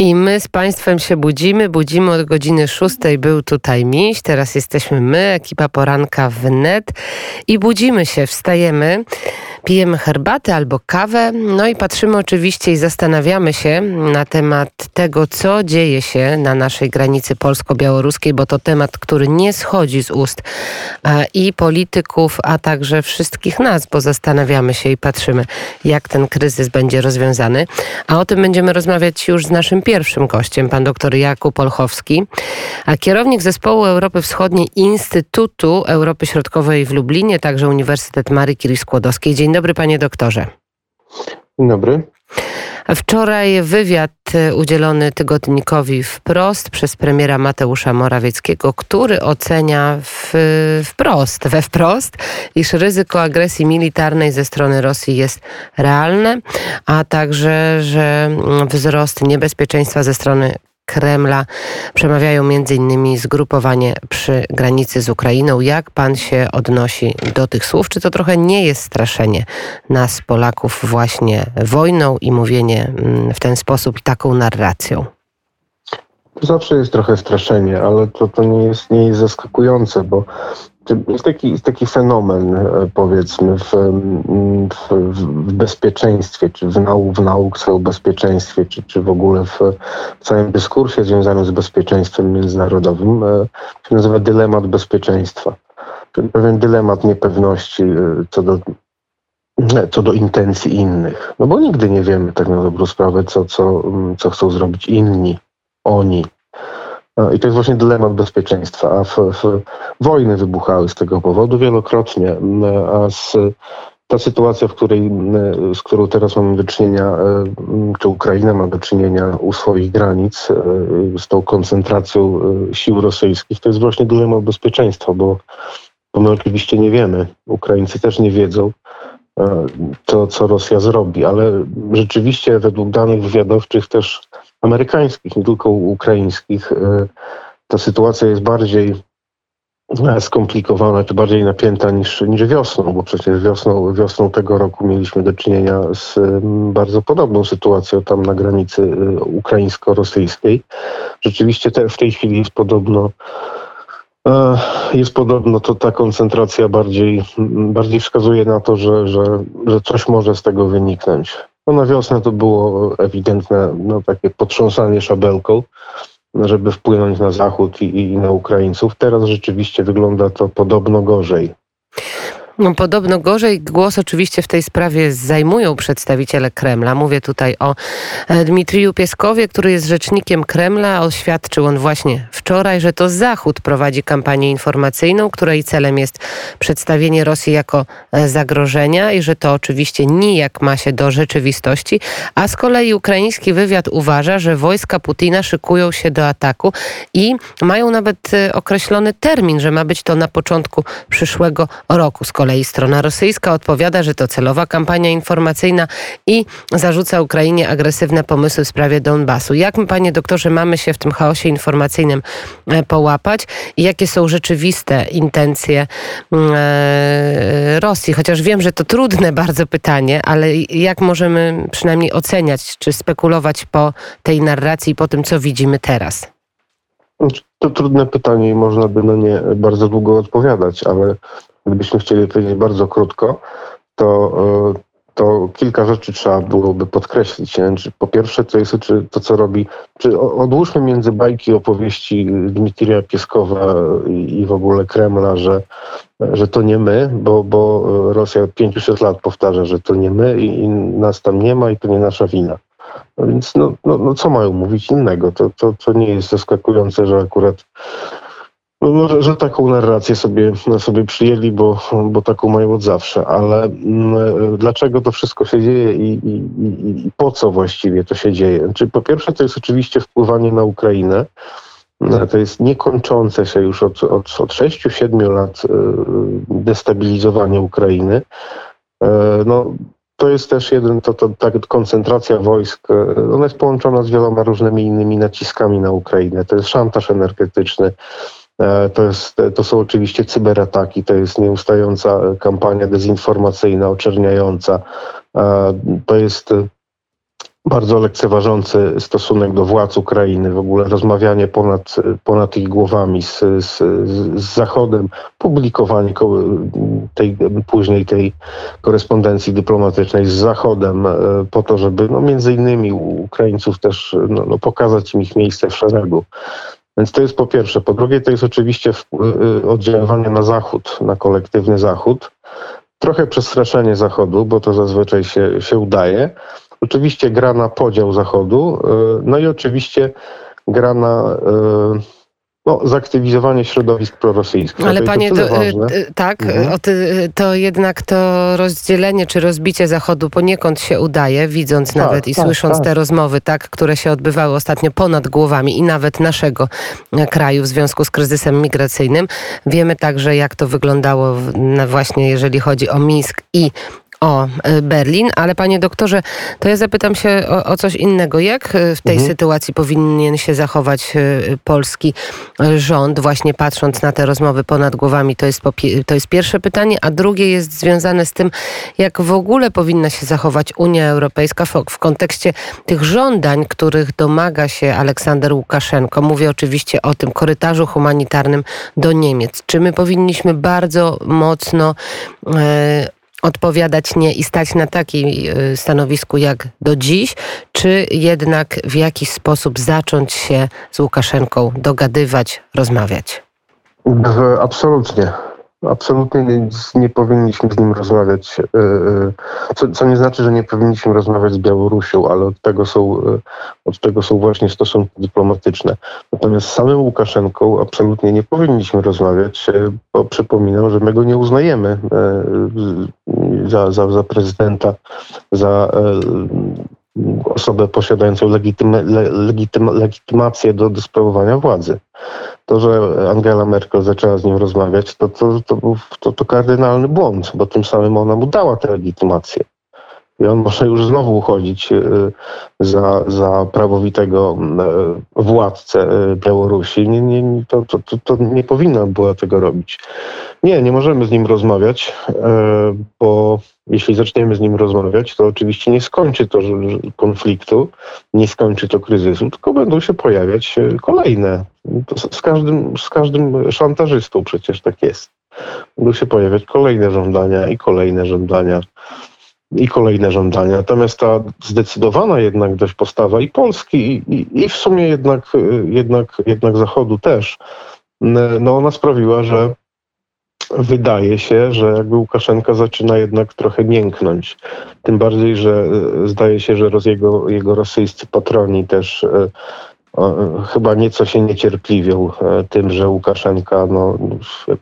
I my z Państwem się budzimy. Budzimy od godziny 6. Był tutaj Miś, teraz jesteśmy my, ekipa poranka w net. I budzimy się, wstajemy, pijemy herbatę albo kawę. No i patrzymy oczywiście i zastanawiamy się na temat tego, co dzieje się na naszej granicy polsko-białoruskiej, bo to temat, który nie schodzi z ust i polityków, a także wszystkich nas, bo zastanawiamy się i patrzymy, jak ten kryzys będzie rozwiązany. A o tym będziemy rozmawiać już z naszym pierwszym gościem, pan dr Jakub Olchowski, a kierownik Zespołu Europy Wschodniej Instytutu Europy Środkowej w Lublinie, także Uniwersytet Marii Curie Skłodowskiej. Dzień dobry, panie doktorze. Dzień dobry. Wczoraj wywiad e, udzielony tygodnikowi wprost przez premiera Mateusza Morawieckiego, który ocenia w, wprost, we wprost, iż ryzyko agresji militarnej ze strony Rosji jest realne, a także, że wzrost niebezpieczeństwa ze strony Kremla przemawiają m.in. zgrupowanie przy granicy z Ukrainą. Jak pan się odnosi do tych słów? Czy to trochę nie jest straszenie nas, Polaków, właśnie wojną i mówienie mm, w ten sposób i taką narracją? Zawsze jest trochę straszenie, ale to, to nie, jest, nie jest zaskakujące, bo jest taki, jest taki fenomen, e, powiedzmy, w, w, w bezpieczeństwie, czy w, nau, w nauce o bezpieczeństwie, czy, czy w ogóle w, w całym dyskursie związanym z bezpieczeństwem międzynarodowym, e, się nazywa dylemat bezpieczeństwa. Pewien dylemat niepewności e, co do co do intencji innych. No bo nigdy nie wiemy tak na dobrą sprawę, co, co, co chcą zrobić inni, oni, no I to jest właśnie dylemat bezpieczeństwa. A w, w, wojny wybuchały z tego powodu wielokrotnie, a z, ta sytuacja, w której, z którą teraz mamy do czynienia, e, czy Ukraina ma do czynienia u swoich granic, e, z tą koncentracją e, sił rosyjskich, to jest właśnie dylemat bezpieczeństwa, bo, bo my oczywiście nie wiemy, Ukraińcy też nie wiedzą, to, co Rosja zrobi, ale rzeczywiście według danych wywiadowczych też amerykańskich, nie tylko ukraińskich, e, ta sytuacja jest bardziej e, skomplikowana, czy bardziej napięta niż, niż wiosną, bo przecież wiosną, wiosną tego roku mieliśmy do czynienia z bardzo podobną sytuacją tam na granicy e, ukraińsko-rosyjskiej. Rzeczywiście te, w tej chwili jest podobno jest podobno to ta koncentracja bardziej, bardziej wskazuje na to, że, że, że coś może z tego wyniknąć. No na wiosnę to było ewidentne no, takie potrząsanie szabelką, żeby wpłynąć na Zachód i, i na Ukraińców. Teraz rzeczywiście wygląda to podobno gorzej. No, podobno gorzej. Głos oczywiście w tej sprawie zajmują przedstawiciele Kremla. Mówię tutaj o e, Dmitriju Pieskowie, który jest rzecznikiem Kremla. Oświadczył on właśnie wczoraj, że to Zachód prowadzi kampanię informacyjną, której celem jest przedstawienie Rosji jako e, zagrożenia i że to oczywiście nijak ma się do rzeczywistości. A z kolei ukraiński wywiad uważa, że wojska Putina szykują się do ataku i mają nawet e, określony termin, że ma być to na początku przyszłego roku. Z kolei kolei strona rosyjska odpowiada, że to celowa kampania informacyjna i zarzuca Ukrainie agresywne pomysły w sprawie Donbasu. Jak my, panie doktorze, mamy się w tym chaosie informacyjnym e, połapać i jakie są rzeczywiste intencje mm, e, Rosji? Chociaż wiem, że to trudne bardzo pytanie, ale jak możemy przynajmniej oceniać czy spekulować po tej narracji po tym, co widzimy teraz? To trudne pytanie i można by na nie bardzo długo odpowiadać, ale Gdybyśmy chcieli powiedzieć bardzo krótko, to, e, to kilka rzeczy trzeba byłoby podkreślić. Po pierwsze, to jest to, co robi. Czy odłóżmy między bajki opowieści Dmitrija Pieskowa i w ogóle Kremla, że, że to nie my, bo, bo Rosja 500 lat powtarza, że to nie my i, i nas tam nie ma i to nie nasza wina. No więc no, no, no co mają mówić innego? To, to, to nie jest zaskakujące, że akurat no, że, że, taką narrację sobie, sobie przyjęli, bo, bo taką mają od zawsze, ale m, mm, dlaczego to wszystko się dzieje i, i, i, po co właściwie to się dzieje? Znaczy, po pierwsze, to jest oczywiście wpływanie na Ukrainę. To jest niekończące się już od, od, od 6-7 lat e, destabilizowanie Ukrainy. E, no, to jest też jeden, to, to, ta koncentracja wojsk, e, ona jest połączona z wieloma różnymi innymi naciskami na Ukrainę. To jest szantaż energetyczny, E, to, jest, to są oczywiście cyberataki, to jest nieustająca kampania dezinformacyjna, oczerniająca. E, to jest bardzo lekceważący stosunek do władz Ukrainy, w ogóle rozmawianie ponad, ponad ich głowami z, z, z Zachodem, publikowanie tej, później tej korespondencji dyplomatycznej z Zachodem e, po to, żeby no, między innymi Ukraińców też no, no, pokazać im ich miejsce w szeregu. Więc to jest po pierwsze. Po drugie, to jest oczywiście e, oddziaływanie na Zachód, na kolektywny Zachód. Trochę przestraszenie Zachodu, bo to zazwyczaj się, się udaje. Oczywiście gra na podział Zachodu, e, no i oczywiście gra na no, zaktywizowanie środowisk prorosyjskich. Ale panie, to, e, tak, mhm. to jednak to rozdzielenie czy rozbicie Zachodu poniekąd się udaje, widząc tak, nawet i tak, słysząc tak. te rozmowy, tak, które się odbywały ostatnio ponad głowami i nawet naszego kraju w związku z kryzysem migracyjnym. Wiemy także, jak to wyglądało właśnie, jeżeli chodzi o Mińsk i o e, Berlin, ale panie doktorze, to ja zapytam się o, o coś innego. Jak e, w tej mhm. sytuacji powinien się zachować e, polski rząd, właśnie patrząc na te rozmowy ponad głowami? To jest, to jest pierwsze pytanie, a drugie jest związane z tym, jak w ogóle powinna się zachować Unia Europejska w, w kontekście tych żądań, których domaga się Aleksander Łukaszenko. Mówię oczywiście o tym korytarzu humanitarnym do Niemiec. Czy my powinniśmy bardzo mocno e, odpowiadać nie i stać na takim y, stanowisku jak do dziś, czy jednak w jakiś sposób zacząć się z Łukaszenką dogadywać, rozmawiać? Absolutnie. Absolutnie nie, nie, powinniśmy z nim rozmawiać, e, e, co, co, nie znaczy, że nie powinniśmy rozmawiać z Białorusią, ale od tego, są, e, od tego są właśnie stosunki dyplomatyczne. Natomiast z samym Łukaszenką absolutnie nie powinniśmy rozmawiać, bo przypominam, że my go nie uznajemy za, za, za prezydenta, za osobę posiadającą legityma, legityma, legitymację do, do sprawowania władzy. To, że Angela Merkel zaczęła z nim rozmawiać, to, to, to, to, to kardynalny błąd, bo tym samym ona mu dała tę legitymację. I on może już znowu uchodzić e, za, za prawowitego e, władcę e, Białorusi. Nie, nie, to, to, to nie powinna była tego robić. Nie, nie możemy z nim rozmawiać, bo jeśli zaczniemy z nim rozmawiać, to oczywiście nie skończy to konfliktu, nie skończy to kryzysu, tylko będą się pojawiać kolejne. To z każdym, z każdym szantażystą przecież tak jest. Będą się pojawiać kolejne żądania i kolejne żądania i kolejne żądania. Natomiast ta zdecydowana jednak dość postawa i Polski, i, i w sumie jednak, jednak, jednak Zachodu też, no ona sprawiła, że wydaje się, że jakby Łukaszenka zaczyna jednak trochę mięknąć. Tym bardziej, że zdaje się, że roz jego, jego rosyjscy patroni też e, chyba nieco się niecierpliwią e, tym, że Łukaszenka no,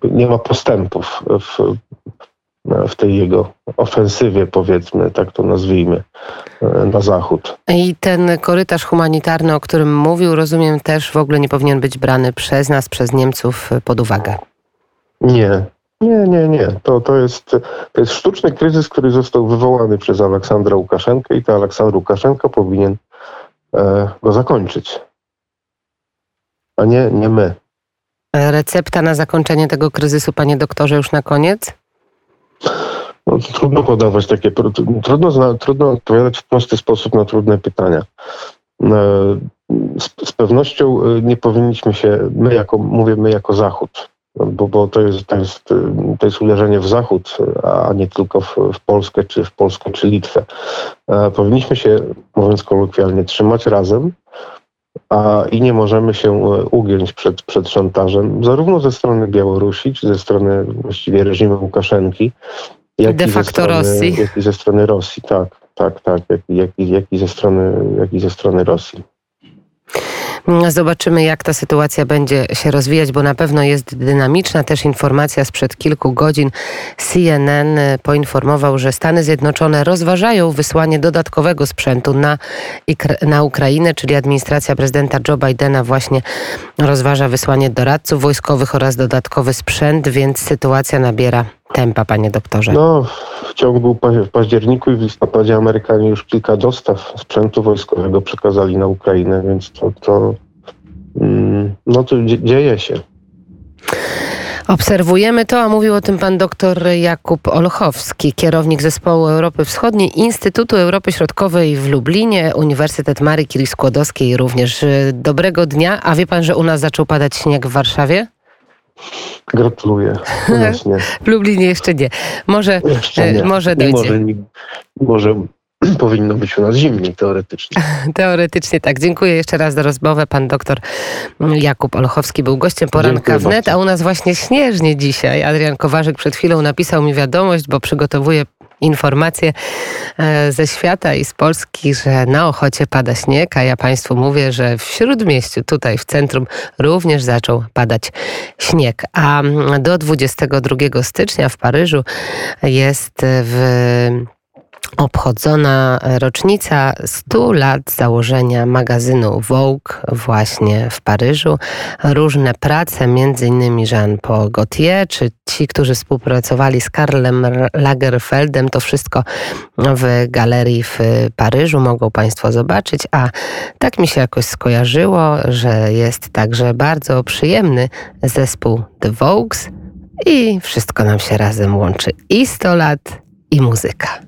nie ma postępów w w tej jego ofensywie, powiedzmy, tak to nazwijmy, e, na zachód. I ten korytarz humanitarny, o którym mówił, rozumiem, też w ogóle nie powinien być brany przez nas, przez Niemców pod uwagę. Nie. Nie, nie, nie. To, to, jest, to jest sztuczny kryzys, który został wywołany przez Aleksandra Łukaszenkę i to Aleksandr Łukaszenka powinien e, go zakończyć. A nie, nie my. Recepta na zakończenie tego kryzysu, panie doktorze, już na koniec? No, trudno podawać takie, trudno, trudno odpowiadać w prosty sposób na trudne pytania. E, z, z, pewnością e, nie powinniśmy się, my jako, mówię my jako Zachód, bo, bo to, jest, to, jest, to jest uderzenie w Zachód, a nie tylko w, w Polskę, czy w Polskę, czy Litwę. E, powinniśmy się, mówiąc kolokwialnie, trzymać razem, a i nie możemy się ugiąć przed, przed szantażem, zarówno ze strony Białorusi, czy ze strony właściwie reżimu Łukaszenki, jak de facto strony, Rosji. Jak i ze strony Rosji, tak, tak, tak, jak, jak, jak, i ze strony, jak i ze strony Rosji. Zobaczymy, jak ta sytuacja będzie się rozwijać, bo na pewno jest dynamiczna. Też informacja sprzed kilku godzin CNN poinformował, że Stany Zjednoczone rozważają wysłanie dodatkowego sprzętu na, na Ukrainę, czyli administracja prezydenta Joe Bidena właśnie rozważa wysłanie doradców wojskowych oraz dodatkowy sprzęt, więc sytuacja nabiera tempa, panie doktorze? No, w ciągu w październiku i w listopadzie Amerykanie już kilka dostaw sprzętu wojskowego przekazali na Ukrainę, więc to, to mm, no to dzieje się. Obserwujemy to, a mówił o tym pan dr Jakub Olchowski, kierownik zespołu Europy Wschodniej Instytutu Europy Środkowej w Lublinie, Uniwersytet Marii Curie Skłodowskiej również. Dobrego dnia. A wie pan, że u nas zaczął padać śnieg w Warszawie? Gratuluję. W Lublinie jeszcze nie. Może, jeszcze nie. może dojdzie. Może, może powinno być u nas zimniej teoretycznie. Teoretycznie tak. Dziękuję jeszcze raz za rozmowę. Pan doktor Jakub Olchowski był gościem poranka wnet, a u nas właśnie śnieżnie dzisiaj. Adrian Kowarzyk przed chwilą napisał mi wiadomość, bo przygotowuje informacje e, ze świata i z Polski, że na Ochocie pada śnieg, a ja Państwu mówię, że w Śródmieściu, tutaj w centrum, również zaczął padać śnieg. A do 22 stycznia w Paryżu jest w obchodzona rocznica 100 lat założenia magazynu Vogue właśnie w Paryżu. Różne prace, innymi Jean-Paul Gaultier, czy ci, którzy współpracowali z Karlem Lagerfeldem, to wszystko w galerii w Paryżu mogą Państwo zobaczyć, a tak mi się jakoś skojarzyło, że jest także bardzo przyjemny zespół The Vogues i wszystko nam się razem łączy. I 100 lat, i muzyka.